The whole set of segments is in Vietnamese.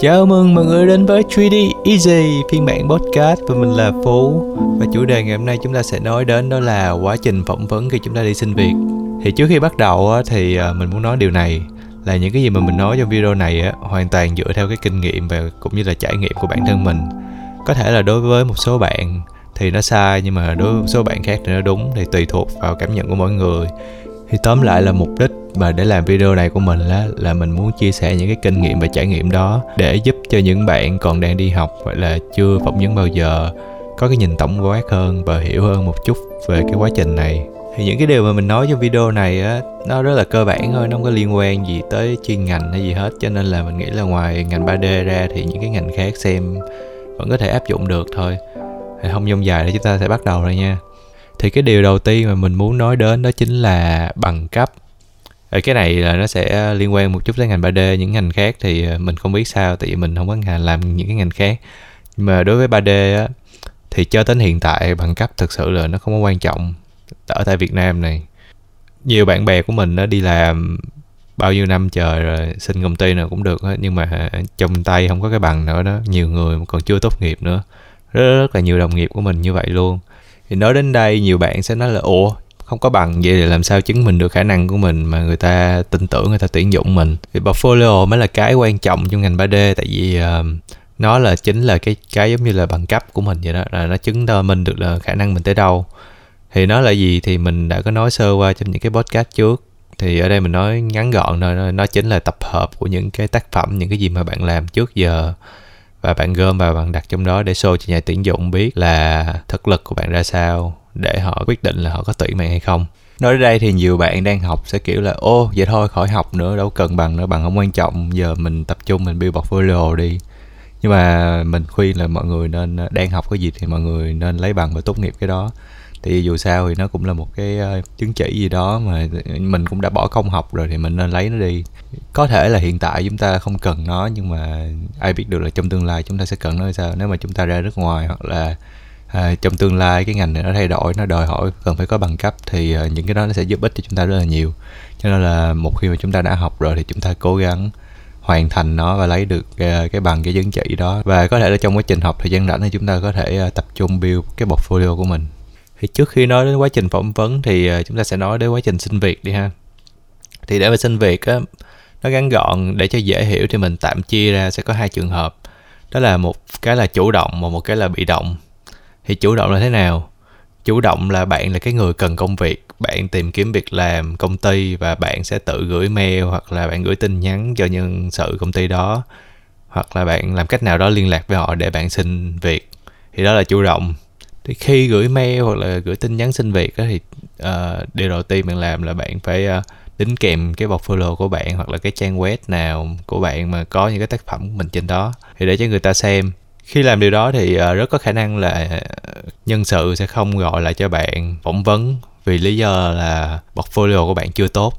Chào mừng mọi người đến với 3D Easy, phiên bản podcast và mình là Phú. Và chủ đề ngày hôm nay chúng ta sẽ nói đến đó là quá trình phỏng vấn khi chúng ta đi xin việc. Thì trước khi bắt đầu thì à, mình muốn nói điều này, là những cái gì mà mình nói trong video này hoàn toàn dựa theo cái kinh nghiệm và cũng như là trải nghiệm của bản thân mình. Có thể là đối với một số bạn thì nó sai, nhưng mà đối với một số bạn khác thì nó đúng, thì tùy thuộc vào cảm nhận của mỗi người thì tóm lại là mục đích mà để làm video này của mình là là mình muốn chia sẻ những cái kinh nghiệm và trải nghiệm đó để giúp cho những bạn còn đang đi học hoặc là chưa phỏng vấn bao giờ, có cái nhìn tổng quát hơn và hiểu hơn một chút về cái quá trình này. Thì những cái điều mà mình nói trong video này á, nó rất là cơ bản thôi, nó không có liên quan gì tới chuyên ngành hay gì hết. Cho nên là mình nghĩ là ngoài ngành 3D ra thì những cái ngành khác xem vẫn có thể áp dụng được thôi. Thì không dông dài để chúng ta sẽ bắt đầu rồi nha thì cái điều đầu tiên mà mình muốn nói đến đó chính là bằng cấp. Ở cái này là nó sẽ liên quan một chút tới ngành 3D những ngành khác thì ờ, mình không biết sao tại vì mình không có ngành làm những cái ngành khác. Nhưng mà đối với 3D á thì cho đến hiện tại bằng cấp thực sự là nó không có quan trọng ở tại Việt Nam này. Nhiều bạn bè của mình nó đi làm bao nhiêu năm trời rồi xin công ty nào cũng được hết nhưng mà trong tay không có cái bằng nữa đó nhiều người còn chưa tốt nghiệp nữa. Rất, rất là nhiều đồng nghiệp của mình như vậy luôn thì nói đến đây nhiều bạn sẽ nói là ủa không có bằng vậy thì làm sao chứng minh được khả năng của mình mà người ta tin tưởng người ta tuyển dụng mình? Thì portfolio mới là cái quan trọng trong ngành 3D tại vì uh, nó là chính là cái cái giống như là bằng cấp của mình vậy đó là nó chứng minh được là khả năng mình tới đâu. Thì nó là gì thì mình đã có nói sơ qua trong những cái podcast trước. Thì ở đây mình nói ngắn gọn thôi nó chính là tập hợp của những cái tác phẩm những cái gì mà bạn làm trước giờ và bạn gom vào bạn đặt trong đó để show cho nhà tuyển dụng biết là thực lực của bạn ra sao để họ quyết định là họ có tuyển bạn hay không. Nói đến đây thì nhiều bạn đang học sẽ kiểu là, ô, vậy thôi, khỏi học nữa, đâu cần bằng nữa, bằng không quan trọng, giờ mình tập trung, mình build portfolio đi. Nhưng mà mình khuyên là mọi người nên ờ, đang học cái gì thì mọi người nên lấy bằng và tốt nghiệp cái đó thì dù sao thì nó cũng là một cái ờ, chứng chỉ gì đó mà mình cũng đã bỏ công học rồi thì mình nên lấy nó đi. Có thể là hiện tại chúng ta không cần nó nhưng mà ai biết được là trong tương lai chúng ta sẽ cần nó hay sao. Nếu mà chúng ta ra nước ngoài hoặc là à, trong tương lai cái ngành này nó thay đổi nó đòi hỏi cần phải có bằng cấp thì à, những cái đó nó sẽ giúp ích cho chúng ta rất là nhiều. Cho nên là một khi mà chúng ta đã học rồi thì chúng ta cố gắng hoàn thành nó và lấy được cái, cái bằng cái chứng chỉ đó. Và có thể là trong quá trình học thời gian rảnh thì chúng ta có thể uh, tập trung build cái portfolio của mình thì trước khi nói đến quá trình phỏng vấn thì ờ, chúng ta sẽ nói đến quá trình xin việc đi ha. Thì để mà xin việc á, nó ngắn gọn, để cho dễ hiểu thì mình tạm chia ra sẽ có hai trường hợp. Đó là một cái là chủ động và một cái là bị động. Thì chủ động là thế nào? Chủ động là bạn là cái người cần công việc, bạn tìm kiếm việc làm, công ty và bạn sẽ tự gửi mail hoặc là bạn gửi tin nhắn cho nhân sự công ty đó. Hoặc là bạn làm cách nào đó liên lạc với họ để bạn xin việc. Thì đó là chủ động thì khi gửi mail hoặc là gửi tin nhắn xin việc đó, thì uh, điều đầu tiên bạn làm là bạn phải uh, đính kèm cái portfolio của bạn hoặc là cái trang web nào của bạn mà có những cái tác phẩm của mình trên đó. Thì để cho người ta xem. Khi làm điều đó thì uh, rất có khả năng là nhân sự sẽ không gọi lại cho bạn phỏng vấn vì lý do là portfolio của bạn chưa tốt.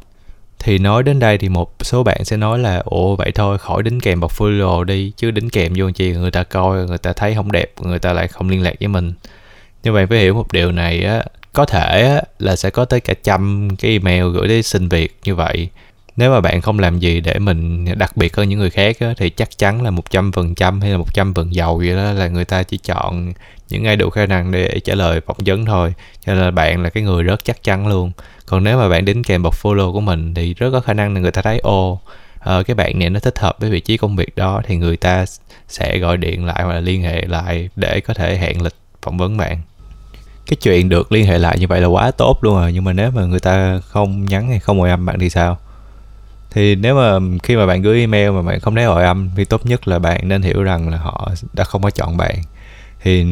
Thì nói đến đây thì một số bạn sẽ nói là ồ vậy thôi khỏi đính kèm portfolio đi chứ đính kèm vô chi? Người ta coi người ta thấy không đẹp người ta lại không liên lạc với mình nhưng bạn phải hiểu một điều này á có thể á là sẽ có tới cả trăm cái email gửi đến xin việc như vậy. Nếu mà bạn không làm gì để mình đặc biệt hơn những người khác á, thì chắc chắn là một trăm phần trăm hay là một trăm phần dầu vậy đó là người ta chỉ chọn những ai đủ khả năng để trả lời phỏng vấn thôi. Cho nên là bạn là cái người rất chắc chắn luôn. Còn nếu mà bạn đính kèm portfolio của mình thì rất có khả năng là người ta thấy ô uh, ờ, cái bạn này nó thích hợp với vị trí công việc đó. Thì người ta sẽ gọi điện lại hoặc là liên hệ lại để có thể hẹn lịch phỏng vấn bạn cái chuyện được liên hệ lại như vậy là quá tốt luôn rồi. Nhưng mà nếu mà người ta không nhắn hay không hồi âm bạn thì sao? Thì nếu mà khi mà bạn gửi email mà bạn không thấy hồi âm thì tốt nhất là bạn nên hiểu rằng là họ đã không có chọn bạn. Thì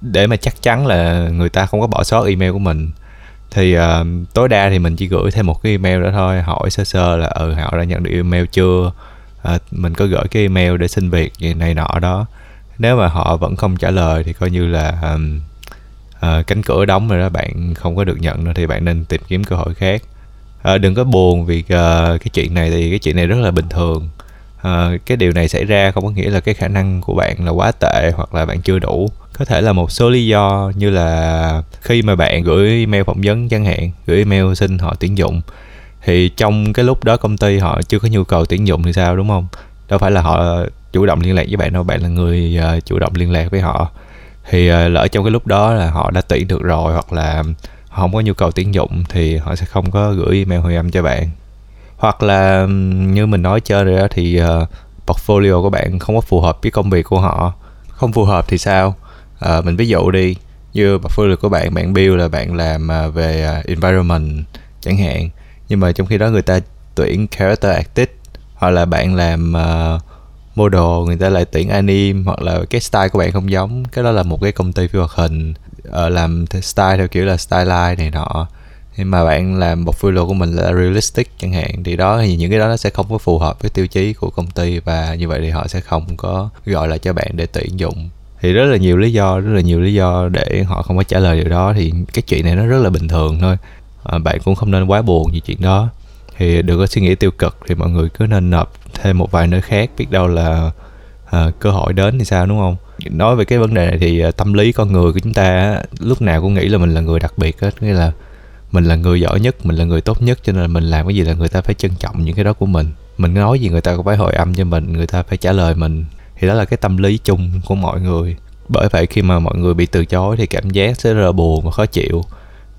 để mà chắc chắn là người ta không có bỏ sót email của mình thì uh, tối đa thì mình chỉ gửi thêm một cái email đó thôi hỏi sơ sơ là ừ họ đã nhận được email chưa? Uh, mình có gửi cái email để xin việc gì này nọ đó. Nếu mà họ vẫn không trả lời thì coi như là um, uh, cánh cửa đóng rồi đó bạn không có được nhận nữa thì bạn nên tìm kiếm cơ hội khác. Uh, đừng có buồn vì uh, cái chuyện này thì cái chuyện này rất là bình thường. Uh, cái điều này xảy ra không có nghĩa là cái khả năng của bạn là quá tệ hoặc là bạn chưa đủ. Có thể là một số lý do như là khi mà bạn gửi email phỏng vấn chẳng hạn gửi email xin họ tuyển dụng thì trong cái lúc đó công ty họ chưa có nhu cầu tuyển dụng thì sao đúng không? Đâu phải là họ chủ động liên lạc với bạn đâu bạn là người uh, chủ động liên lạc với họ thì ờ, lỡ trong cái lúc đó là họ đã tuyển được rồi hoặc là họ không có nhu cầu tuyển dụng thì họ sẽ không có gửi email hồi âm cho bạn. Hoặc là như mình nói chơi rồi đó thì uh, portfolio của bạn không có phù hợp với công việc của họ. Không phù hợp thì sao? Uh, mình ví dụ đi như portfolio của bạn bạn build là bạn làm uh, về uh, environment chẳng hạn. Nhưng mà trong khi đó người ta tuyển character artist hoặc là bạn làm uh, model người ta lại tuyển anime hoặc là cái style của bạn không giống. Cái đó là một cái công ty phim hoạt hình uh, làm style theo kiểu là style line này nọ. Nhưng mà bạn làm một portfolio của mình là realistic chẳng hạn thì đó thì những cái đó nó sẽ không có phù hợp với tiêu chí của công ty và như vậy thì họ sẽ không có gọi lại cho bạn để tuyển dụng. Thì rất là nhiều lý do rất là nhiều lý do để họ không có trả lời điều đó thì cái chuyện này nó rất là bình thường thôi. À, bạn cũng không nên quá buồn vì chuyện đó thì đừng có suy nghĩ tiêu cực thì mọi người cứ nên nộp thêm một vài nơi khác biết đâu là à, cơ hội đến thì sao đúng không? Nói về cái vấn đề này thì à, tâm lý con người của chúng ta lúc nào cũng nghĩ là mình là người đặc biệt hết. Nghĩa là mình là người giỏi nhất mình là người tốt nhất cho nên là mình làm cái gì là người ta phải trân trọng những cái đó của mình. Mình nói gì người ta cũng phải hồi âm cho mình người ta phải trả lời mình. Thì đó là cái tâm lý chung của mọi người. Bởi vậy khi mà mọi người bị từ chối thì cảm giác sẽ rất là buồn và khó chịu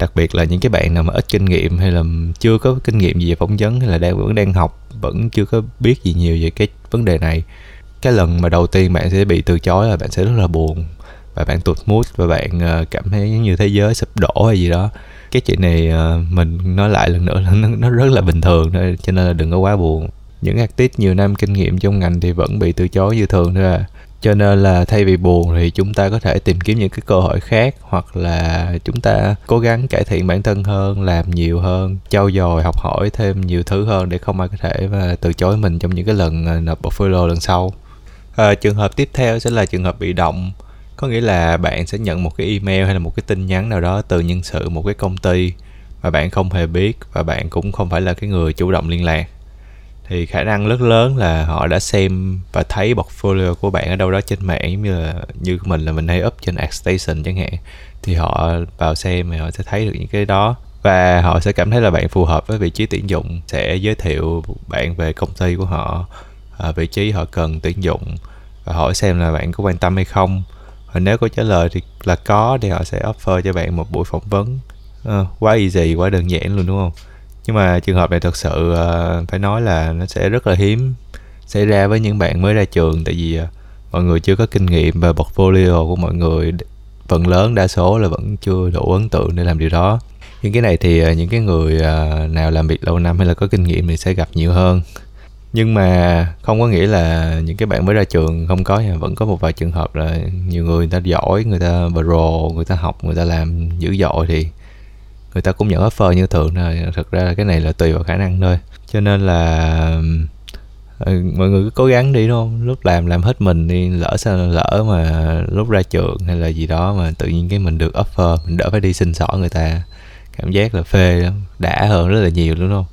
đặc biệt là những cái bạn nào mà ít kinh nghiệm hay là chưa có kinh nghiệm gì về phỏng vấn hay là đang vẫn đang học vẫn chưa có biết gì nhiều về cái vấn đề này cái lần mà đầu tiên bạn sẽ bị từ chối là bạn sẽ rất là buồn và bạn tụt mút và bạn ờ, cảm thấy như thế giới sụp đổ hay gì đó. Cái chuyện này ờ, mình nói lại lần nữa là nó, nó rất là bình thường thôi cho nên là đừng có quá buồn. Những artist nhiều năm kinh nghiệm trong ngành thì vẫn bị từ chối như thường thôi à cho nên là thay vì buồn thì chúng ta có thể tìm kiếm những cái cơ hội khác hoặc là chúng ta cố gắng cải thiện bản thân hơn làm nhiều hơn trau dồi học hỏi thêm nhiều thứ hơn để không ai có thể mà từ chối mình trong những cái lần à, nộp portfolio lần sau. À, trường hợp tiếp theo sẽ là trường hợp bị động. Có nghĩa là bạn sẽ nhận một cái email hay là một cái tin nhắn nào đó từ nhân sự một cái công ty mà bạn không hề biết và bạn cũng không phải là cái người chủ động liên lạc thì khả năng rất lớn là họ đã xem và thấy portfolio của bạn ở đâu đó trên mạng giống như là như mình là mình hay up trên adstation chẳng hạn. Thì họ vào xem thì họ sẽ thấy được những cái đó. Và họ sẽ cảm thấy là bạn phù hợp với vị trí tuyển dụng sẽ giới thiệu bạn về công ty của họ à, vị trí họ cần tuyển dụng. Và hỏi xem là bạn có quan tâm hay không. Và nếu có trả lời thì là có thì họ sẽ offer cho bạn một buổi phỏng vấn. À, quá easy quá đơn giản luôn đúng không? Nhưng mà trường hợp này thật sự uh, phải nói là nó sẽ rất là hiếm xảy ra với những bạn mới ra trường. Tại vì uh, mọi người chưa có kinh nghiệm và portfolio của mọi người. Phần lớn đa số là vẫn chưa đủ ấn tượng để làm điều đó. Những cái này thì uh, những cái người uh, nào làm việc lâu năm hay là có kinh nghiệm thì sẽ gặp nhiều hơn. Nhưng mà không có nghĩa là những cái bạn mới ra trường không có vẫn có một vài trường hợp là nhiều người, người ta giỏi người ta pro người ta học người ta làm dữ dội thì người ta cũng nhận offer như thường thôi, thực ra cái này là tùy vào khả năng thôi. Cho nên là ờ, mọi người cứ cố gắng đi, đúng không? Lúc làm làm hết mình đi, lỡ sao lỡ mà lúc ra trường hay là gì đó mà tự nhiên cái mình được offer, mình đỡ phải đi xin xỏ người ta, cảm giác là phê lắm, đã hơn rất là nhiều đúng không?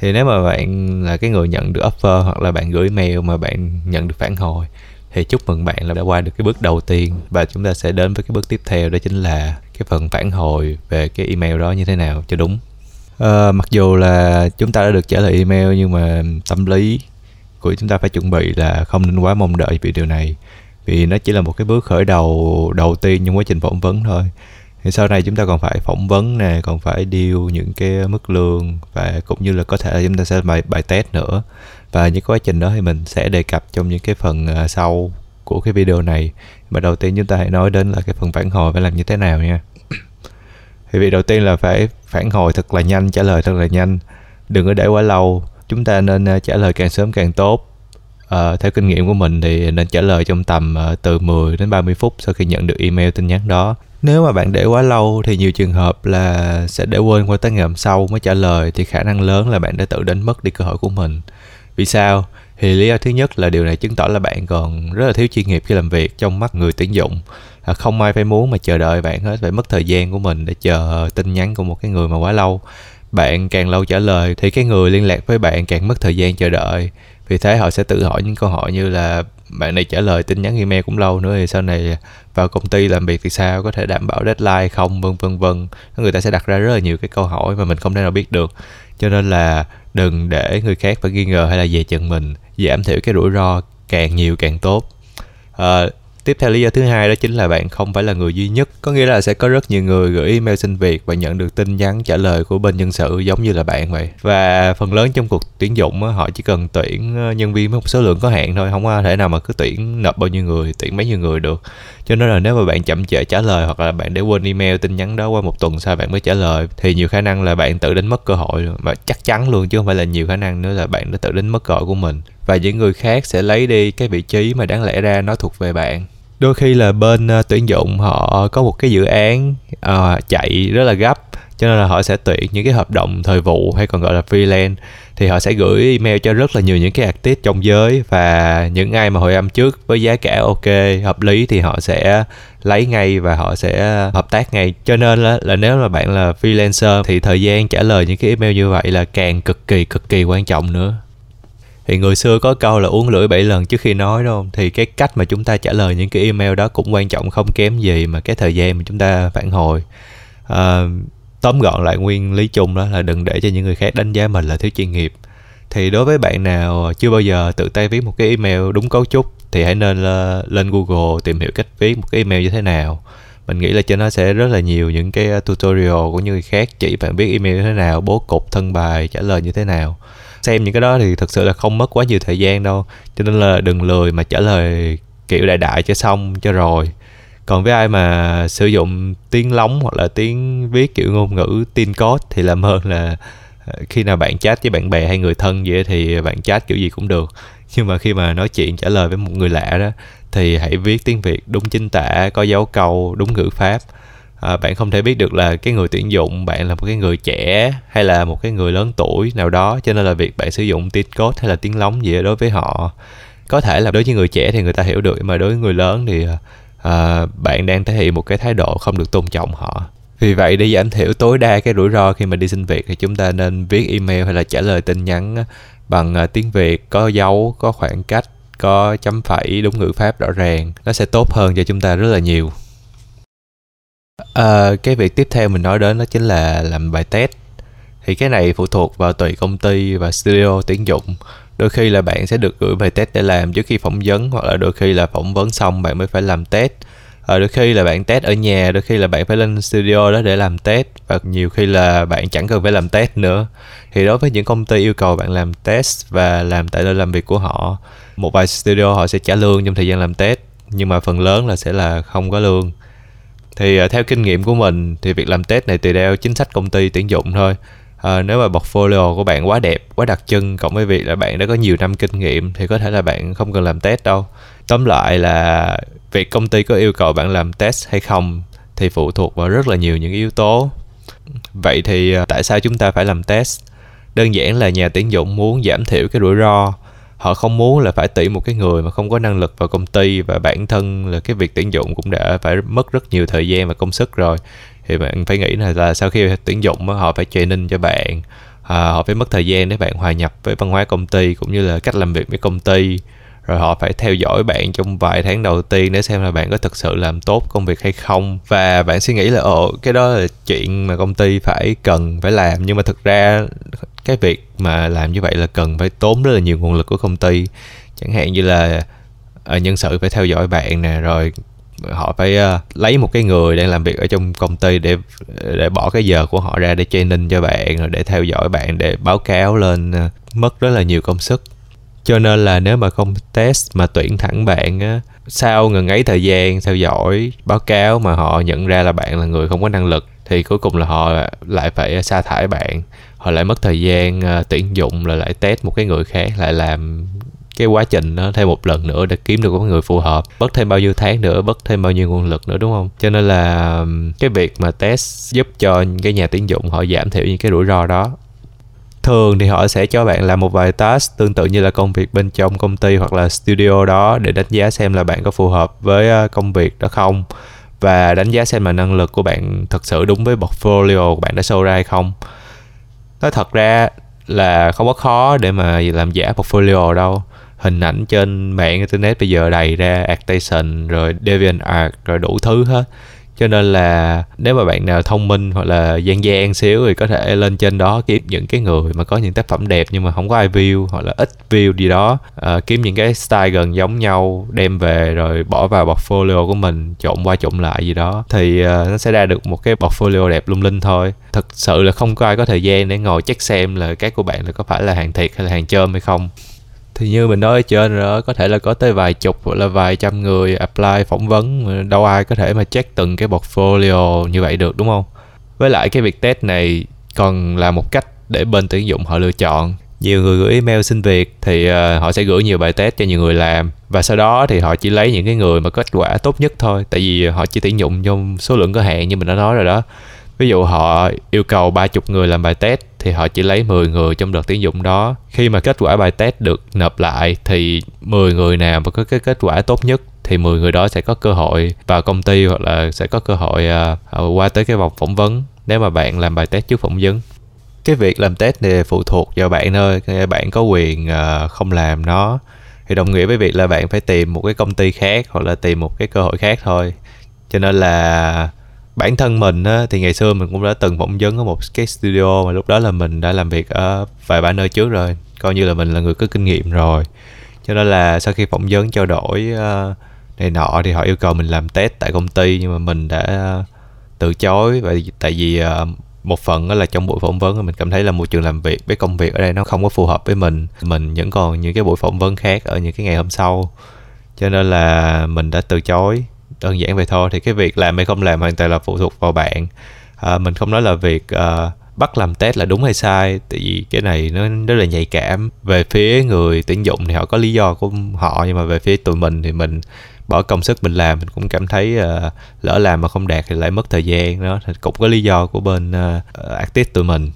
Thì nếu mà bạn là cái người nhận được offer hoặc là bạn gửi mail mà bạn nhận được phản hồi thì chúc mừng bạn là đã qua được cái bước đầu tiên và chúng ta sẽ đến với cái bước tiếp theo đó chính là cái phần phản hồi về cái email đó như thế nào cho đúng. À, mặc dù là chúng ta đã được trả lời email nhưng mà tâm lý của chúng ta phải chuẩn bị là không nên quá mong đợi vì điều này. Vì nó chỉ là một cái bước khởi đầu đầu tiên trong quá trình phỏng vấn thôi. Thì sau này chúng ta còn phải phỏng vấn nè còn phải điêu những cái mức lương và cũng như là có thể là chúng ta sẽ bài bài test nữa và những quá trình đó thì mình sẽ đề cập trong những cái phần ờ, sau của cái video này. Mà đầu tiên chúng ta hãy nói đến là cái phần phản hồi phải làm như thế nào nha. Thì việc đầu tiên là phải phản hồi thật là nhanh trả lời thật là nhanh. Đừng có để quá lâu. Chúng ta nên ờ, trả lời càng sớm càng tốt. À, theo kinh nghiệm của mình thì nên trả lời trong tầm uh, từ 10 đến 30 phút sau khi nhận được email tin nhắn đó. Nếu mà bạn để quá lâu thì nhiều trường hợp là sẽ để quên qua tới ngày hôm sau mới trả lời thì khả năng lớn là bạn đã tự đánh mất đi cơ hội của mình vì sao? Thì lý do thứ nhất là điều này chứng tỏ là bạn còn rất là thiếu chuyên nghiệp khi làm việc trong mắt người tuyển dụng. Là không ai phải muốn mà chờ đợi bạn hết phải mất thời gian của mình để chờ tin nhắn của một cái người mà quá lâu. Bạn càng lâu trả lời thì cái người liên lạc với bạn càng mất thời gian chờ đợi. Vì thế họ sẽ tự hỏi những câu hỏi như là, bạn này trả lời tin nhắn email cũng lâu nữa thì sau này vào công ty làm việc thì sao? Có thể đảm bảo deadline không? vân vân vân. Người ta sẽ đặt ra rất là nhiều cái câu hỏi mà mình không thể nào biết được cho nên là đừng để người khác phải nghi ngờ hay là về chừng mình giảm thiểu cái rủi ro càng nhiều càng tốt. À, tiếp theo lý do thứ hai đó chính là bạn không phải là người duy nhất. Có nghĩa là sẽ có rất nhiều người gửi email xin việc và nhận được tin nhắn trả lời của bên nhân sự giống như là bạn vậy. Và phần lớn trong cuộc tuyển dụng họ chỉ cần tuyển ờ, nhân viên với một số lượng có hạn thôi, không có thể nào mà cứ tuyển nộp bao nhiêu người, tuyển mấy nhiêu người được. Cho nên là nếu mà bạn chậm trễ trả lời hoặc là bạn để quên email, tin nhắn đó qua một tuần sau bạn mới trả lời, thì nhiều khả năng là bạn tự đánh mất cơ hội và chắc chắn luôn, chứ không phải là nhiều khả năng nữa là bạn đã tự đánh mất cơ hội của mình. Và những người khác sẽ lấy đi cái vị trí mà đáng lẽ ra nó thuộc về bạn đôi khi là bên uh, tuyển dụng họ có một cái dự án uh, chạy rất là gấp cho nên là họ sẽ tuyển những cái hợp đồng thời vụ hay còn gọi là freelance. Thì họ sẽ gửi email cho rất là nhiều những cái artist trong giới và những ai mà hồi âm trước với giá cả ok hợp lý thì họ sẽ lấy ngay và họ sẽ hợp tác ngay. Cho nên là, là nếu mà bạn là freelancer thì thời gian trả lời những cái email như vậy là càng cực kỳ cực kỳ quan trọng nữa thì người xưa có câu là uống lưỡi bảy lần trước khi nói đúng không? Thì cái cách mà chúng ta trả lời những cái email đó cũng quan trọng không kém gì mà cái thời gian mà chúng ta phản hồi. À, tóm gọn lại nguyên lý chung đó là đừng để cho những người khác đánh giá mình là thiếu chuyên nghiệp. Thì đối với bạn nào chưa bao giờ tự tay viết một cái email đúng cấu trúc thì hãy nên lên Google tìm hiểu cách viết một cái email như thế nào. Mình nghĩ là trên nó sẽ rất là nhiều những cái tutorial của những người khác chỉ bạn viết email như thế nào bố cục thân bài trả lời như thế nào xem những cái đó thì thực sự là không mất quá nhiều thời gian đâu. Cho nên là đừng lười mà trả lời kiểu đại đại cho xong cho rồi. Còn với ai mà sử dụng tiếng lóng hoặc là tiếng viết kiểu ngôn ngữ tin code thì làm hơn là ờ, khi nào bạn chat với bạn bè hay người thân vậy thì bạn chat kiểu gì cũng được. Nhưng mà khi mà nói chuyện trả lời với một người lạ đó thì hãy viết tiếng việt đúng chính tả, có dấu câu, đúng ngữ pháp à, bạn không thể biết được là cái người tuyển dụng bạn là một cái người trẻ hay là một cái người lớn tuổi nào đó cho nên là việc bạn sử dụng tiếng code hay là tiếng lóng gì đó đối với họ có thể là đối với người trẻ thì người ta hiểu được mà đối với người lớn thì à, bạn đang thể hiện một cái thái độ không được tôn trọng họ vì vậy để giảm thiểu tối đa cái rủi ro khi mà đi xin việc thì chúng ta nên viết email hay là trả lời tin nhắn bằng ờ, tiếng Việt có dấu, có khoảng cách, có chấm phẩy đúng ngữ pháp rõ ràng. Nó sẽ tốt hơn cho chúng ta rất là nhiều. À, cái việc tiếp theo mình nói đến đó chính là làm bài test. Thì cái này phụ thuộc vào tùy công ty và studio tuyển dụng. Đôi khi là bạn sẽ được gửi bài test để làm trước khi phỏng vấn hoặc là đôi khi là phỏng vấn xong bạn mới phải làm test. À, đôi khi là bạn test ở nhà đôi khi là bạn phải lên studio đó để làm test và nhiều khi là bạn chẳng cần phải làm test nữa. Thì đối với những công ty yêu cầu bạn làm test và làm tại nơi làm việc của họ một vài studio họ sẽ trả lương trong thời gian làm test nhưng mà phần lớn là sẽ là không có lương thì uh, theo kinh nghiệm của mình thì việc làm test này tùy theo chính sách công ty tuyển dụng thôi. À, nếu mà portfolio của bạn quá đẹp quá đặc trưng cộng với việc là bạn đã có nhiều năm kinh nghiệm thì có thể là bạn không cần làm test đâu. Tóm lại là việc công ty có yêu cầu bạn làm test hay không thì phụ thuộc vào rất là nhiều những yếu tố. Vậy thì à, tại sao chúng ta phải làm test? Đơn giản là nhà tuyển dụng muốn giảm thiểu cái rủi ro họ không muốn là phải tuyển một cái người mà không có năng lực vào công ty và bản thân là cái việc tuyển dụng cũng đã phải mất rất nhiều thời gian và công sức rồi. Thì bạn phải nghĩ là, là sau khi tuyển dụng họ phải training cho bạn à, họ phải mất thời gian để bạn hòa nhập với văn hóa công ty cũng như là cách làm việc với công ty. Rồi họ phải theo dõi bạn trong vài tháng đầu tiên để xem là bạn có thực sự làm tốt công việc hay không. Và bạn suy nghĩ là ồ cái đó là chuyện mà công ty phải cần phải làm. Nhưng mà thực ra cái việc mà làm như vậy là cần phải tốn rất là nhiều nguồn lực của công ty. Chẳng hạn như là ờ, nhân sự phải theo dõi bạn nè rồi họ phải uh, lấy một cái người đang làm việc ở trong công ty để để bỏ cái giờ của họ ra để training cho bạn rồi để theo dõi bạn để báo cáo lên uh, mất rất là nhiều công sức. Cho nên là nếu mà không test mà tuyển thẳng bạn á sau ngần ấy thời gian theo dõi báo cáo mà họ nhận ra là bạn là người không có năng lực thì cuối cùng là họ lại phải sa thải bạn họ lại mất thời gian uh, tuyển dụng rồi lại test một cái người khác lại làm cái quá trình nó thêm một lần nữa để kiếm được một người phù hợp. Mất thêm bao nhiêu tháng nữa mất thêm bao nhiêu nguồn lực nữa đúng không? Cho nên là cái việc mà test giúp cho cái nhà tuyển dụng họ giảm thiểu những cái rủi ro đó. Thường thì họ sẽ cho bạn làm một vài task tương tự như là công việc bên trong công ty hoặc là studio đó để đánh giá xem là bạn có phù hợp với à, công việc đó không và đánh giá xem là năng lực của bạn thật sự đúng với portfolio của bạn đã show ra hay không nói thật ra là không có khó để mà làm giả portfolio đâu. Hình ảnh trên mạng internet bây giờ đầy ra Actation, rồi DeviantArt rồi đủ thứ hết cho nên là nếu mà bạn nào thông minh hoặc là gian gian xíu thì có thể lên trên đó kiếm những cái người mà có những tác phẩm đẹp nhưng mà không có ai view hoặc là ít view gì đó. À, kiếm những cái style gần giống nhau đem về rồi bỏ vào portfolio của mình trộn qua trộn lại gì đó thì uh, nó sẽ ra được một cái portfolio đẹp lung linh thôi. Thật sự là không có ai có thời gian để ngồi check xem là cái của bạn là có phải là hàng thiệt hay là hàng chơm hay không thì như mình nói ở trên rồi có thể là có tới vài chục hoặc là vài trăm người apply phỏng vấn đâu ai có thể mà check từng cái portfolio như vậy được đúng không? Với lại cái việc test này còn là một cách để bên tuyển dụng họ lựa chọn. Nhiều người gửi email xin việc thì uh, họ sẽ gửi nhiều bài test cho nhiều người làm. Và sau đó thì họ chỉ lấy những cái người mà kết quả tốt nhất thôi tại vì họ chỉ tuyển dụng trong số lượng có hạn như mình đã nói rồi đó ví dụ họ yêu cầu ba chục người làm bài test thì họ chỉ lấy 10 người trong đợt tuyển dụng đó. Khi mà kết quả bài test được nộp lại thì 10 người nào mà có cái kết quả tốt nhất thì 10 người đó sẽ có cơ hội vào công ty hoặc là sẽ có cơ hội uh, qua tới cái vòng phỏng vấn nếu mà bạn làm bài test trước phỏng vấn. Cái việc làm test này phụ thuộc vào bạn thôi bạn có quyền uh, không làm nó. Thì đồng nghĩa với việc là bạn phải tìm một cái công ty khác hoặc là tìm một cái cơ hội khác thôi. Cho nên là bản thân mình á, thì ngày xưa mình cũng đã từng phỏng vấn ở một cái studio mà lúc đó là mình đã làm việc ở vài ba nơi trước rồi. Coi như là mình là người có kinh nghiệm rồi. Cho nên là sau khi phỏng vấn trao đổi uh, này nọ thì họ yêu cầu mình làm test tại công ty nhưng mà mình đã từ chối. Và tại vì uh, một phần đó là trong buổi phỏng vấn mình cảm thấy là môi trường làm việc với công việc ở đây nó không có phù hợp với mình. Mình vẫn còn những cái buổi phỏng vấn khác ở những cái ngày hôm sau. Cho nên là mình đã từ chối đơn giản vậy thôi. Thì cái việc làm hay không làm hoàn toàn là phụ thuộc vào bạn. À, mình không nói là việc à, bắt làm test là đúng hay sai tại vì cái này nó rất là nhạy cảm. Về phía người tuyển dụng thì họ có lý do của họ nhưng mà về phía tụi mình thì mình bỏ công sức mình làm mình cũng cảm thấy uh, lỡ làm mà không đạt thì lại mất thời gian đó. Thì cũng có lý do của bên uh, artist tụi mình.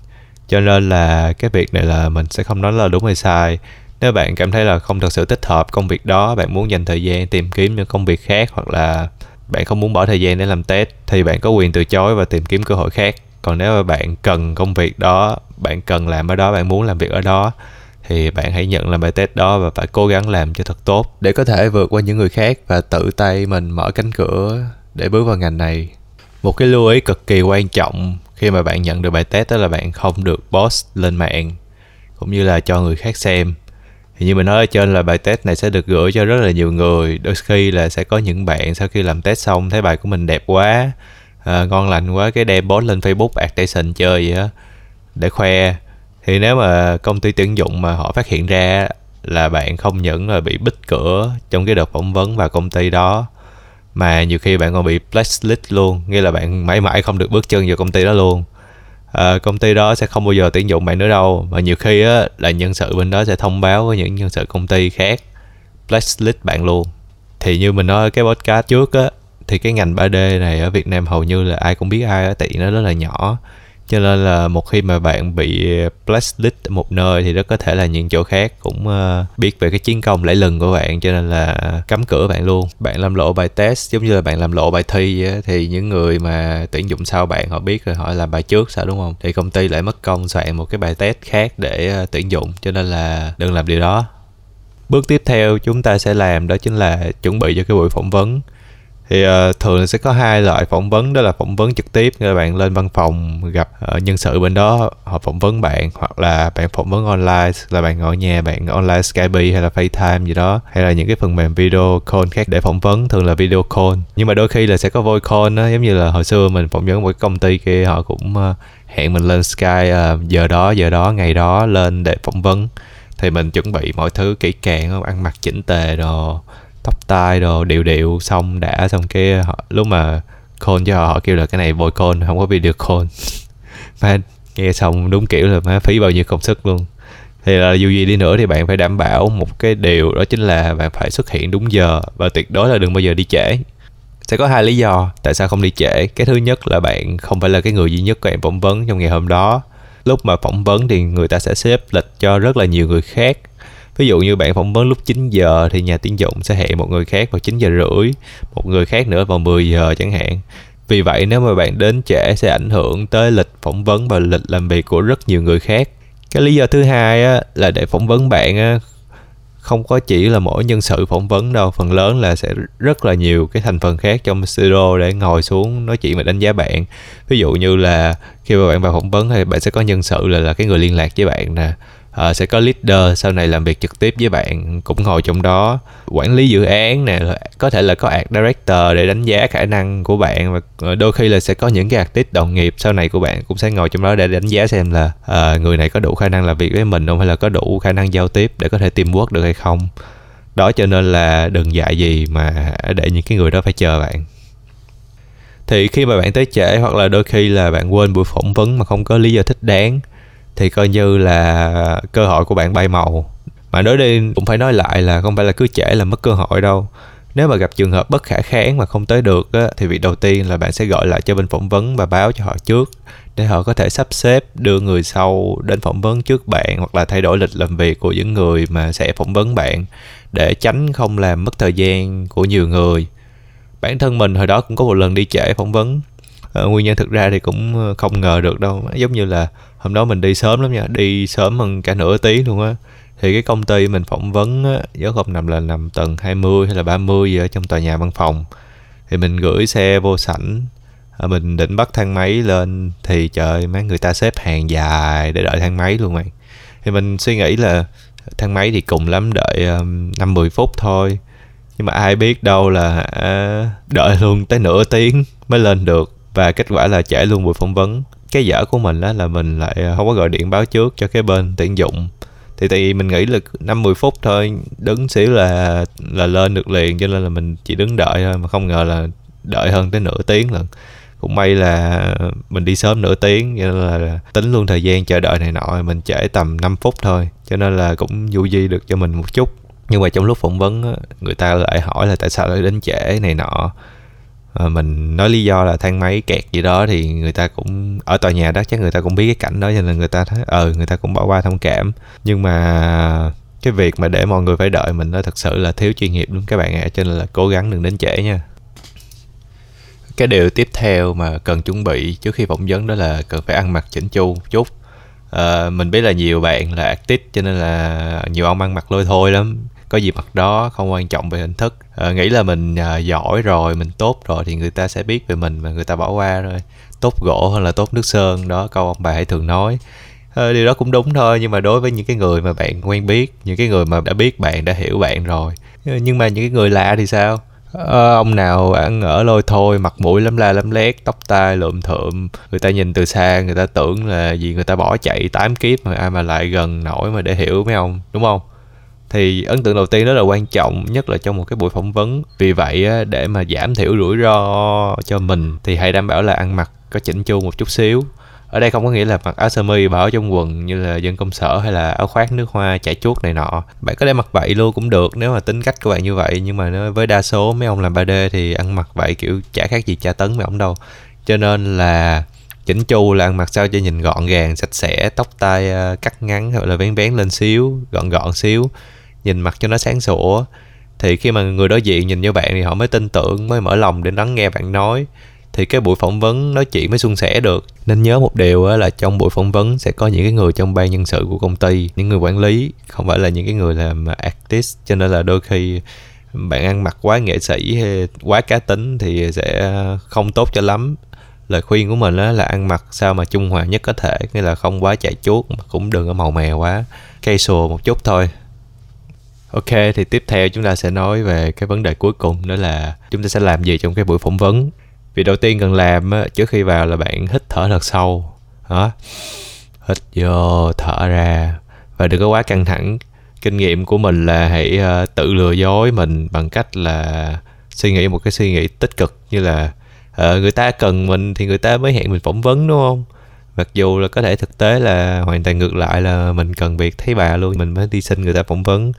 Cho nên là cái việc này là mình sẽ không nói là đúng hay sai nếu bạn cảm thấy là không thật sự thích hợp công việc đó, bạn muốn dành thời gian tìm kiếm những công việc khác hoặc là bạn không muốn bỏ thời gian để làm test, thì bạn có quyền từ chối và tìm kiếm cơ hội khác. Còn nếu mà bạn cần công việc đó, bạn cần làm ở đó, bạn muốn làm việc ở đó, thì bạn hãy nhận làm bài test đó và phải cố gắng làm cho thật tốt. Để có thể vượt qua những người khác và tự tay mình mở cánh cửa để bước vào ngành này. Một cái lưu ý cực kỳ quan trọng khi mà bạn nhận được bài test đó là bạn không được post lên mạng, cũng như là cho người khác xem thì như mình nói ở trên là bài test này sẽ được gửi cho rất là nhiều người. Đôi khi là sẽ có những bạn sau khi làm test xong thấy bài của mình đẹp quá à, ngon lành quá cái đem post lên facebook advertisement chơi vậy á để khoe. Thì nếu mà công ty tuyển dụng mà họ phát hiện ra là bạn không những là bị bích cửa trong cái đợt phỏng vấn vào công ty đó mà nhiều khi bạn còn bị blacklist luôn nghĩa là bạn mãi mãi không được bước chân vào công ty đó luôn à, công ty đó sẽ không bao giờ tuyển dụng bạn nữa đâu. Và nhiều khi á là nhân sự bên đó sẽ thông báo với những nhân sự công ty khác blacklist bạn luôn. Thì như mình nói cái podcast trước á thì cái ngành 3D này ở Việt Nam hầu như là ai cũng biết ai á tại nó rất là nhỏ cho nên là một khi mà bạn bị ờ, blacklist một nơi thì rất có thể là những chỗ khác cũng ờ, biết về cái chiến công lẫy lừng của bạn, cho nên là cấm cửa bạn luôn. Bạn làm lộ bài test, giống như là bạn làm lộ bài thi thì những người mà tuyển dụng sau bạn họ biết rồi, họ làm bài trước sao, đúng không? Thì công ty lại mất công soạn một cái bài test khác để ờ, tuyển dụng, cho nên là đừng làm điều đó. Bước tiếp theo chúng ta sẽ làm đó chính là chuẩn bị cho cái buổi phỏng vấn thì uh, thường sẽ có hai loại phỏng vấn đó là phỏng vấn trực tiếp các bạn lên văn phòng gặp uh, nhân sự bên đó họ phỏng vấn bạn hoặc là bạn phỏng vấn online là bạn ngồi nhà bạn online Skype hay là FaceTime gì đó hay là những cái phần mềm video call khác để phỏng vấn thường là video call. Nhưng mà đôi khi là sẽ có voice call đó giống như là hồi xưa mình phỏng vấn một cái công ty kia họ cũng uh, hẹn mình lên Skype uh, giờ đó giờ đó ngày đó lên để phỏng vấn. Thì mình chuẩn bị mọi thứ kỹ càng ăn mặc chỉnh tề rồi tóc tai đồ điệu điệu xong đã xong cái họ, lúc mà call cho họ, họ kêu là cái này voice call không có video call. Mà nghe xong đúng kiểu là má phí bao nhiêu công sức luôn. Thì là dù gì đi nữa thì bạn phải đảm bảo một cái điều đó chính là bạn phải xuất hiện đúng giờ và tuyệt đối là đừng bao giờ đi trễ. Sẽ có hai lý do tại sao không đi trễ. Cái thứ nhất là bạn không phải là cái người duy nhất của em phỏng vấn trong ngày hôm đó. Lúc mà phỏng vấn thì người ta sẽ xếp lịch cho rất là nhiều người khác ví dụ như bạn phỏng vấn lúc 9 giờ thì nhà tuyển dụng sẽ hẹn một người khác vào 9 giờ rưỡi một người khác nữa vào 10 giờ chẳng hạn. Vì vậy nếu mà bạn đến trễ sẽ ảnh hưởng tới lịch phỏng vấn và lịch làm việc của rất nhiều người khác. Cái lý do thứ hai á, là để phỏng vấn bạn á, không có chỉ là mỗi nhân sự phỏng vấn đâu phần lớn là sẽ rất là nhiều cái thành phần khác trong studio để ngồi xuống nói chuyện và đánh giá bạn. Ví dụ như là khi mà bạn vào phỏng vấn thì bạn sẽ có nhân sự là là cái người liên lạc với bạn nè uh, sẽ có leader sau này làm việc trực tiếp với bạn cũng ngồi trong đó quản lý dự án nè có thể là có art director để đánh giá khả năng của bạn và ờ, đôi khi là sẽ có những cái artist đồng nghiệp sau này của bạn cũng sẽ ngồi trong đó để đánh giá xem là uh, người này có đủ khả năng làm việc với mình không hay là có đủ khả năng giao tiếp để có thể tìm work được hay không. Đó cho nên là đừng dạy gì mà để những cái người đó phải chờ bạn. Thì khi mà bạn tới trễ hoặc là đôi khi là bạn quên buổi phỏng vấn mà không có lý do thích đáng thì coi như là cơ hội của bạn bay màu. Mà nói đi cũng phải nói lại là không phải là cứ trễ là mất cơ hội đâu. Nếu mà gặp trường hợp bất khả kháng mà không tới được á, thì việc đầu tiên là bạn sẽ gọi lại cho bên phỏng vấn và báo cho họ trước để họ có thể sắp xếp đưa người sau đến phỏng vấn trước bạn hoặc là thay đổi lịch làm việc của những người mà sẽ phỏng vấn bạn để tránh không làm mất thời gian của nhiều người. Bản thân mình hồi đó cũng có một lần đi trễ phỏng vấn à, nguyên nhân thực ra thì cũng ờ, không ngờ được đâu. Giống như là hôm đó mình đi sớm lắm nha đi sớm hơn cả nửa tiếng luôn á. Thì cái công ty mình phỏng vấn á nhớ không nằm là nằm tầng 20 hay là 30 gì ở trong tòa nhà văn phòng. Thì mình gửi xe vô sảnh à, mình định bắt thang máy lên thì trời mấy người ta xếp hàng dài để đợi thang máy luôn mày. Thì mình suy nghĩ là thang máy thì cùng lắm đợi năm mười phút thôi. Nhưng mà ai biết đâu là à, đợi luôn tới nửa tiếng mới lên được và kết quả là trễ luôn buổi phỏng vấn. Cái dở của mình đó là mình lại à, không có gọi điện báo trước cho cái bên tuyển dụng. Thì tại vì mình nghĩ là năm mười phút thôi, đứng xíu là là lên được liền, cho nên là mình chỉ đứng đợi thôi, mà không ngờ là đợi hơn tới nửa tiếng lần cũng may là mình đi sớm nửa tiếng, cho nên là tính luôn thời gian chờ đợi này nọ, mình trễ tầm 5 phút thôi. Cho nên là cũng du di được cho mình một chút. Nhưng mà trong lúc phỏng vấn người ta lại hỏi là tại sao lại đến trễ này nọ à, mình nói lý do là thang máy kẹt gì đó thì người ta cũng ở tòa nhà đó chắc người ta cũng biết cái cảnh đó cho nên người ta thấy ờ người ta cũng bỏ qua thông cảm. Nhưng mà cái việc mà để mọi người phải đợi mình nó thật sự là thiếu chuyên nghiệp đúng các bạn ạ à, cho nên là cố gắng đừng đến trễ nha. Cái điều tiếp theo mà cần chuẩn bị trước khi phỏng vấn đó là cần phải ăn mặc chỉnh chu chút. À, mình biết là nhiều bạn là active cho nên là nhiều ông ăn mặc lôi thôi lắm có gì mặt đó không quan trọng về hình thức. À, nghĩ là mình à, giỏi rồi mình tốt rồi thì người ta sẽ biết về mình mà người ta bỏ qua rồi tốt gỗ hơn là tốt nước sơn đó câu ông bà hãy thường nói. À, điều đó cũng đúng thôi nhưng mà đối với những cái người mà bạn quen biết những cái người mà đã biết bạn đã hiểu bạn rồi ờ, nhưng mà những cái người lạ thì sao? À, ông nào ăn ở lôi thôi mặt mũi lắm la lắm lét tóc tai lượm thượm. Người ta nhìn từ xa người ta tưởng là gì người ta bỏ chạy tám kiếp mà ai mà lại gần nổi mà để hiểu mấy ông đúng không? Thì ấn tượng đầu tiên rất là quan trọng nhất là trong một cái buổi phỏng vấn. Vì vậy để mà giảm thiểu rủi ro cho mình thì hãy đảm bảo là ăn mặc có chỉnh chu một chút xíu. Ở đây không có nghĩa là mặc áo sơ mi và áo trong quần như là dân công sở hay là áo khoác nước hoa chạy chuốt này nọ. Bạn có thể mặc vậy luôn cũng được nếu mà tính cách của bạn như vậy. Nhưng mà với đa số mấy ông làm 3D thì ăn mặc vậy kiểu chả khác gì tra tấn mấy ông đâu. Cho nên là chỉnh chu là ăn mặc sao cho nhìn gọn gàng, sạch sẽ, tóc tai à, cắt ngắn hoặc là vén vén lên xíu, gọn gọn xíu nhìn mặt cho nó sáng sủa. Thì khi mà người đối diện nhìn như bạn thì họ mới tin tưởng, mới mở lòng để lắng nghe bạn nói. Thì cái buổi phỏng vấn nói chuyện mới suôn sẻ được. Nên nhớ một điều là trong buổi phỏng vấn sẽ có những cái người trong ban nhân sự của công ty, những người quản lý, không phải là những cái người làm artist. Cho nên là đôi khi bạn ăn mặc quá nghệ sĩ hay quá cá tính thì sẽ không tốt cho lắm. Lời khuyên của mình là ăn mặc sao mà trung hòa nhất có thể, nghĩa là không quá chạy chuốt mà cũng đừng có màu mè quá. Casual một chút thôi. Ok thì tiếp theo chúng ta sẽ nói về cái vấn đề cuối cùng đó là chúng ta sẽ làm gì trong cái buổi phỏng vấn. Việc đầu tiên cần làm á, trước khi vào là bạn hít thở thật sâu. Đó. Hít vô, thở ra và đừng có quá căng thẳng. Kinh nghiệm của mình là hãy uh, tự lừa dối mình bằng cách là suy nghĩ một cái suy nghĩ tích cực như là uh, người ta cần mình thì người ta mới hẹn mình phỏng vấn đúng không? mặc dù là có thể thực tế là hoàn toàn ngược lại là mình cần việc thấy bà luôn mình mới đi xin người ta phỏng vấn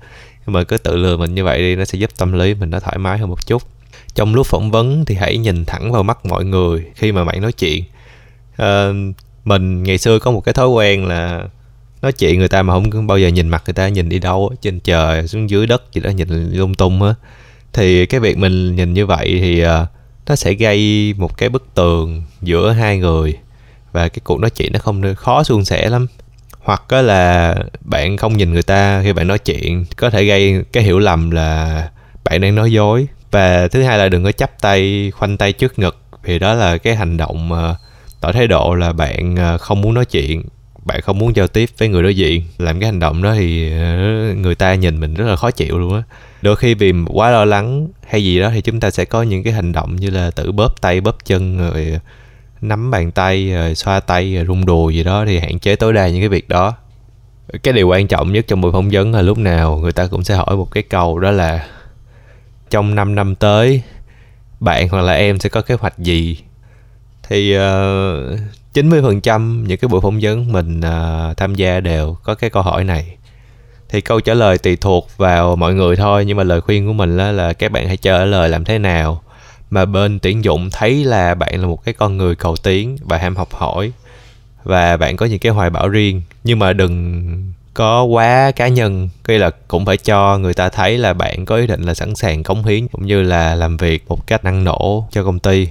nhưng mà cứ tự lừa mình như vậy đi nó sẽ giúp tâm lý mình nó thoải mái hơn một chút. Trong lúc phỏng vấn thì hãy nhìn thẳng vào mắt mọi người khi mà bạn nói chuyện. À, mình ngày xưa có một cái thói quen là nói chuyện người ta mà không bao giờ nhìn mặt người ta nhìn đi đâu trên trời xuống dưới đất gì đó nhìn lung tung á. Thì cái việc mình nhìn như vậy thì ờ, nó sẽ gây một cái bức tường giữa hai người và cái cuộc nói chuyện nó không khó suôn sẻ lắm hoặc có là bạn không nhìn người ta khi bạn nói chuyện, có thể gây cái hiểu lầm là bạn đang nói dối. Và thứ hai là đừng có chắp tay, khoanh tay trước ngực, vì đó là cái hành động ờ, tỏ thái độ là bạn ờ, không muốn nói chuyện, bạn không muốn giao tiếp với người đối diện. Làm cái hành động đó thì ờ, người ta nhìn mình rất là khó chịu luôn á. Đôi khi vì quá lo lắng hay gì đó thì chúng ta sẽ có những cái hành động như là tự bóp tay, bóp chân, rồi nắm bàn tay rồi xoa tay rồi rung đùi gì đó thì hạn chế tối đa những cái việc đó. Cái điều quan trọng nhất trong buổi phỏng vấn là lúc nào người ta cũng sẽ hỏi một cái câu đó là trong 5 năm tới bạn hoặc là em sẽ có kế hoạch gì? Thì ờ, uh, 90% những cái buổi phỏng vấn mình uh, tham gia đều có cái câu hỏi này. Thì câu trả lời tùy thuộc vào mọi người thôi nhưng mà lời khuyên của mình là, là các bạn hãy trả lời làm thế nào mà bên tuyển dụng thấy là bạn là một cái con người cầu tiến và ham học hỏi. Và bạn có những cái hoài bão riêng. Nhưng mà đừng có quá cá nhân. Cái là cũng phải cho người ta thấy là bạn có ý định là sẵn sàng cống hiến cũng như là làm việc một cách năng nổ cho công ty.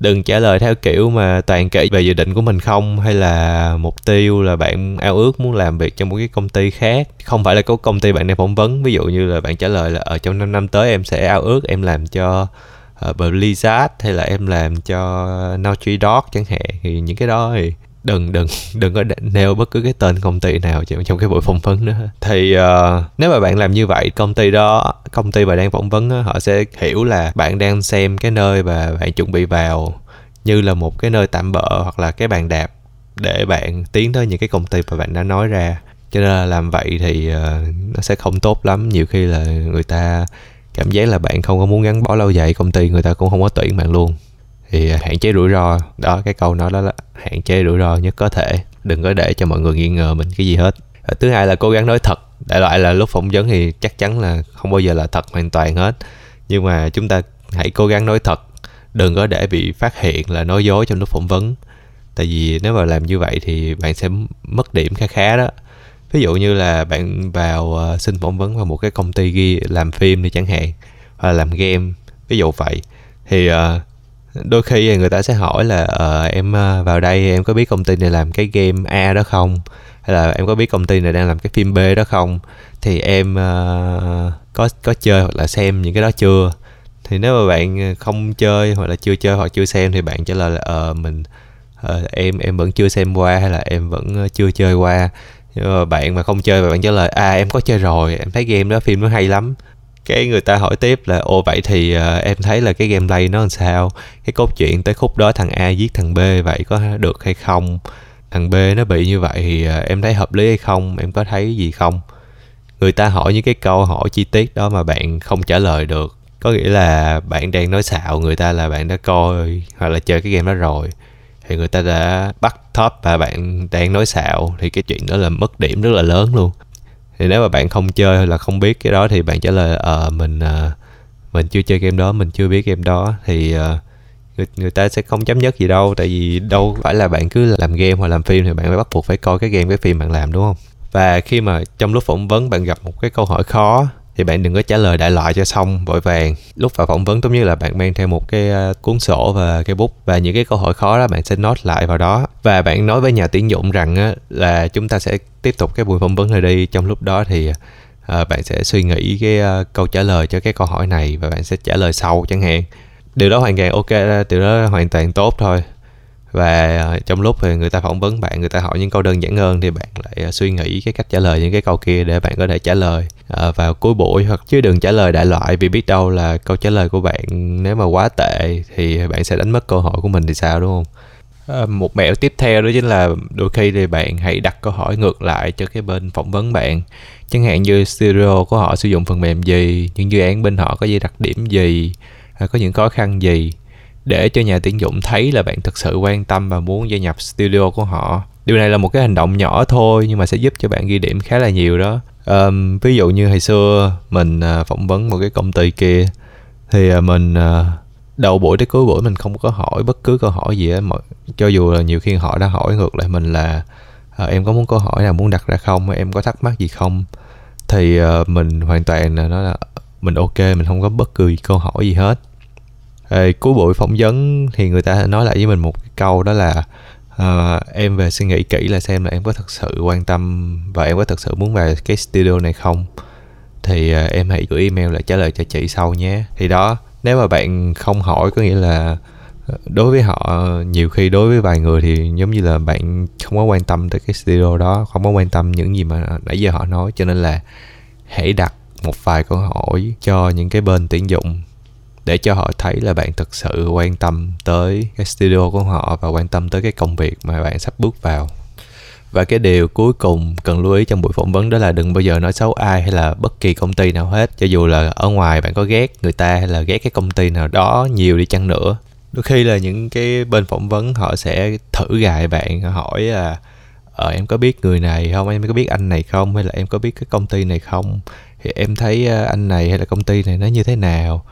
Đừng trả lời theo kiểu mà toàn kể về dự định của mình không, hay là mục tiêu là bạn ao ước muốn làm việc trong một cái công ty khác. Không phải là có công ty bạn đang phỏng vấn. Ví dụ như là bạn trả lời là ở trong 5 năm tới em sẽ ao ước em làm cho uh, Blizzard hay là em làm cho Naughty Dog chẳng hạn thì những cái đó thì đừng đừng đừng có nêu bất cứ cái tên công ty nào trong cái buổi phỏng vấn nữa thì uh, nếu mà bạn làm như vậy công ty đó công ty bạn đang phỏng vấn đó, họ sẽ hiểu là bạn đang xem cái nơi và bạn chuẩn bị vào như là một cái nơi tạm bỡ hoặc là cái bàn đạp để bạn tiến tới những cái công ty mà bạn đã nói ra. Cho nên là làm vậy thì uh, nó sẽ không tốt lắm. Nhiều khi là người ta cảm giác là bạn không có muốn gắn bó lâu dài công ty, người ta cũng không có tuyển bạn luôn. Thì à, hạn chế rủi ro, đó, cái câu nói đó là hạn chế rủi ro nhất có thể, đừng có để cho mọi người nghi ngờ mình cái gì hết. À, thứ hai là cố gắng nói thật, đại loại là lúc phỏng vấn thì chắc chắn là không bao giờ là thật hoàn toàn hết. Nhưng mà chúng ta hãy cố gắng nói thật, đừng có để bị phát hiện là nói dối trong lúc phỏng vấn. Tại vì nếu mà làm như vậy thì bạn sẽ mất điểm khá khá đó ví dụ như là bạn vào uh, xin phỏng vấn vào một cái công ty ghi làm phim đi chẳng hạn hoặc là làm game ví dụ vậy. Thì uh, đôi khi người ta sẽ hỏi là uh, em uh, vào đây em có biết công ty này làm cái game A đó không? Hay là em có biết công ty này đang làm cái phim B đó không? Thì em uh, có có chơi hoặc là xem những cái đó chưa? Thì nếu mà bạn không chơi hoặc là chưa chơi hoặc chưa xem thì bạn trả lời là uh, mình uh, em em vẫn chưa xem qua hay là em vẫn chưa chơi qua. Ờ, bạn mà không chơi và bạn trả lời à em có chơi rồi em thấy game đó phim nó hay lắm. Cái người ta hỏi tiếp là ô vậy thì uh, em thấy là cái gameplay nó làm sao? Cái cốt truyện tới khúc đó thằng A giết thằng B vậy có được hay không? Thằng B nó bị như vậy thì uh, em thấy hợp lý hay không? Em có thấy gì không? Người ta hỏi những cái câu hỏi chi tiết đó mà bạn không trả lời được. Có nghĩa là bạn đang nói xạo người ta là bạn đã coi hoặc là chơi cái game đó rồi thì người ta đã bắt top và bạn đang nói xạo thì cái chuyện đó là mất điểm rất là lớn luôn. Thì nếu mà bạn không chơi hay là không biết cái đó thì bạn trả lời ờ uh, mình uh, mình chưa chơi game đó mình chưa biết game đó. Thì uh, người, người ta sẽ không chấm nhất gì đâu tại vì đâu phải là bạn cứ làm game hoặc làm phim thì bạn phải bắt buộc phải coi cái game cái phim bạn làm đúng không? Và khi mà trong lúc phỏng vấn bạn gặp một cái câu hỏi khó thì bạn đừng có trả lời đại loại cho xong vội vàng. Lúc vào phỏng vấn tốt nhất là bạn mang theo một cái à, cuốn sổ và cái bút và những cái câu hỏi khó đó bạn sẽ note lại vào đó. Và bạn nói với nhà tuyển dụng rằng á, là chúng ta sẽ tiếp tục cái buổi phỏng vấn này đi. Trong lúc đó thì à, bạn sẽ suy nghĩ cái uh, câu trả lời cho cái câu hỏi này và bạn sẽ trả lời sau chẳng hạn. Điều đó hoàn toàn ok à, điều đó hoàn toàn tốt thôi và ờ, trong lúc thì người ta phỏng vấn bạn, người ta hỏi những câu đơn giản hơn thì bạn lại ờ, suy nghĩ cái cách trả lời những cái câu kia để bạn có thể trả lời ờ, vào cuối buổi. Hoặc chứ đừng trả lời đại loại vì biết đâu là câu trả lời của bạn nếu mà quá tệ thì bạn sẽ đánh mất cơ hội của mình thì sao, đúng không? Một mẹo tiếp theo đó chính là đôi khi thì bạn hãy đặt câu hỏi ngược lại cho cái bên phỏng vấn bạn. Chẳng hạn như studio của họ sử dụng phần mềm gì, những dự án bên họ có gì đặc điểm gì có những khó khăn gì để cho nhà tuyển dụng thấy là bạn thực sự quan tâm và muốn gia nhập studio của họ. Điều này là một cái hành động nhỏ thôi nhưng mà sẽ giúp cho bạn ghi điểm khá là nhiều đó. Um, ví dụ như hồi xưa mình uh, phỏng vấn một cái công ty kia thì uh, mình uh, đầu buổi tới cuối buổi mình không có hỏi bất cứ câu hỏi gì á cho dù là nhiều khi họ đã hỏi ngược lại mình là à, em có muốn câu hỏi nào muốn đặt ra không? Em có thắc mắc gì không? Thì uh, mình hoàn toàn là nói là mình ok mình không có bất cứ câu hỏi gì hết. Ê, cuối buổi phỏng vấn thì người ta nói lại với mình một cái câu đó là uh, em về suy nghĩ kỹ là xem là em có thật sự quan tâm và em có thật sự muốn vào cái studio này không. Thì uh, em hãy gửi email lại trả lời cho chị sau nhé. Thì đó nếu mà bạn không hỏi có nghĩa là ờ, đối với họ nhiều khi đối với vài người thì giống như là bạn không có quan tâm tới cái studio đó không có quan tâm những gì mà nãy giờ họ nói. Cho nên là hãy đặt một vài câu hỏi cho những cái bên tuyển dụng để cho họ thấy là bạn thực sự quan tâm tới cái studio của họ và quan tâm tới cái công việc mà bạn sắp bước vào. Và cái điều cuối cùng cần lưu ý trong buổi phỏng vấn đó là đừng bao giờ nói xấu ai hay là bất kỳ công ty nào hết. Cho dù là ở ngoài bạn có ghét người ta hay là ghét cái công ty nào đó nhiều đi chăng nữa. Đôi khi là những cái bên phỏng vấn họ sẽ thử gài bạn hỏi là ờ em có biết người này không? Em có biết anh này không? Hay là em có biết cái công ty này không? Thì em thấy ờ, anh này hay là công ty này nó như thế nào?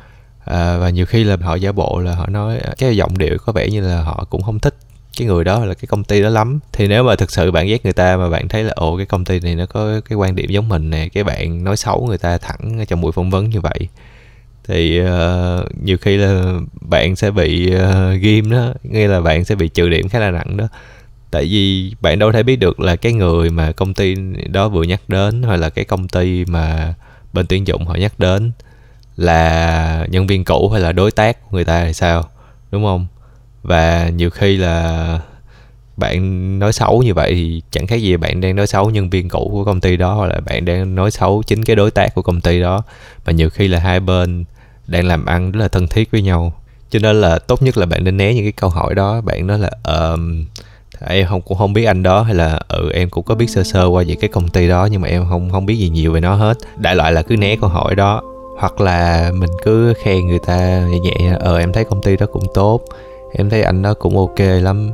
À, và nhiều khi là họ giả bộ là họ nói cái giọng điệu có vẻ như là họ cũng không thích cái người đó là cái công ty đó lắm. Thì nếu mà thực sự bạn ghét người ta mà bạn thấy là ồ cái công ty này nó có cái quan điểm giống mình nè cái bạn nói xấu người ta thẳng trong buổi phỏng vấn như vậy. Thì uh, nhiều khi là bạn sẽ bị uh, ghim đó nghĩa là bạn sẽ bị trừ điểm khá là nặng đó. Tại vì bạn đâu thể biết được là cái người mà công ty đó vừa nhắc đến hoặc là cái công ty mà bên tuyển dụng họ nhắc đến là nhân viên cũ hay là đối tác của người ta thì sao đúng không? Và nhiều khi là bạn nói xấu như vậy thì chẳng khác gì bạn đang nói xấu nhân viên cũ của công ty đó hoặc là bạn đang nói xấu chính cái đối tác của công ty đó. Mà nhiều khi là hai bên đang làm ăn rất là thân thiết với nhau. Cho nên là tốt nhất là bạn nên né những cái câu hỏi đó. Bạn nói là um, em không cũng không biết anh đó hay là ừ em cũng có biết sơ sơ qua về cái công ty đó nhưng mà em không không biết gì nhiều về nó hết đại loại là cứ né câu hỏi đó hoặc là mình cứ khen người ta nhẹ nhẹ ờ em thấy công ty đó cũng tốt em thấy anh đó cũng ok lắm.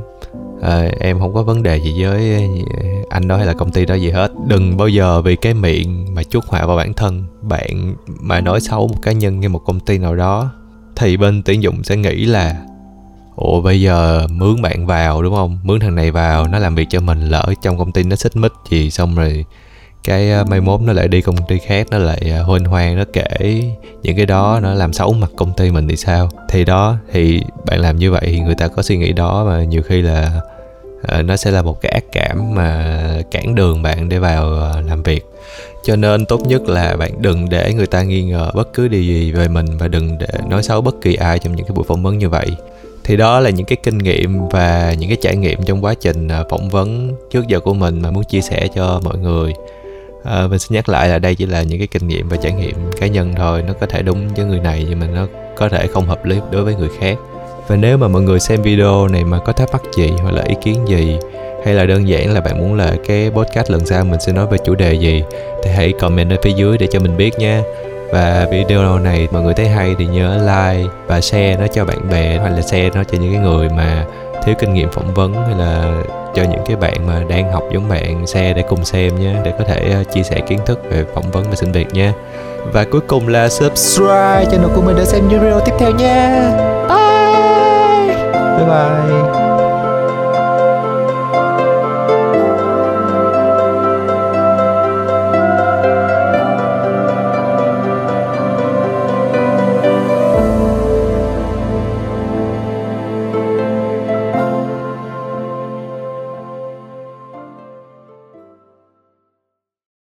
À, em không có vấn đề gì với ờ, anh đó hay là công ty đó gì hết. Đừng bao giờ vì cái miệng mà chuốc họa vào bản thân bạn mà nói xấu một cá nhân hay một công ty nào đó. Thì bên tuyển dụng sẽ nghĩ là ủa bây giờ mướn bạn vào đúng không? Mướn thằng này vào nó làm việc cho mình lỡ trong công ty nó xích mích gì xong rồi cái uh, mai mốt nó lại đi công ty khác nó lại ờ, uh, hoên hoang nó kể những cái đó nó làm xấu mặt công ty mình thì sao? Thì đó thì bạn làm như vậy thì người ta có suy nghĩ đó mà nhiều khi là uh, nó sẽ là một cái ác cảm mà cản đường bạn để vào uh, làm việc. Cho nên tốt nhất là bạn đừng để người ta nghi ngờ bất cứ điều gì về mình và đừng để nói xấu bất kỳ ai trong những cái buổi phỏng vấn như vậy. Thì đó là những cái kinh nghiệm và những cái trải nghiệm trong quá trình phỏng vấn trước giờ của mình mà muốn chia sẻ cho mọi người à, mình xin nhắc lại là đây chỉ là những cái kinh nghiệm và trải nghiệm cá nhân thôi. Nó có thể đúng với người này nhưng mà nó có thể không hợp lý đối với người khác. Và nếu mà mọi người xem video này mà có thắc mắc gì hoặc là ý kiến gì hay là đơn giản là bạn muốn là cái podcast lần sau mình sẽ nói về chủ đề gì thì hãy comment ở phía dưới để cho mình biết nha. Và video này mọi người thấy hay thì nhớ like và share nó cho bạn bè hoặc là share nó cho những cái người mà thiếu kinh nghiệm phỏng vấn hay là cho những cái bạn mà đang học giống bạn xe để cùng xem nhé, để có thể ờ, chia sẻ kiến thức về phỏng vấn và xin việc nha và cuối cùng là subscribe channel của mình để xem những video tiếp theo nha bye. Bye bye.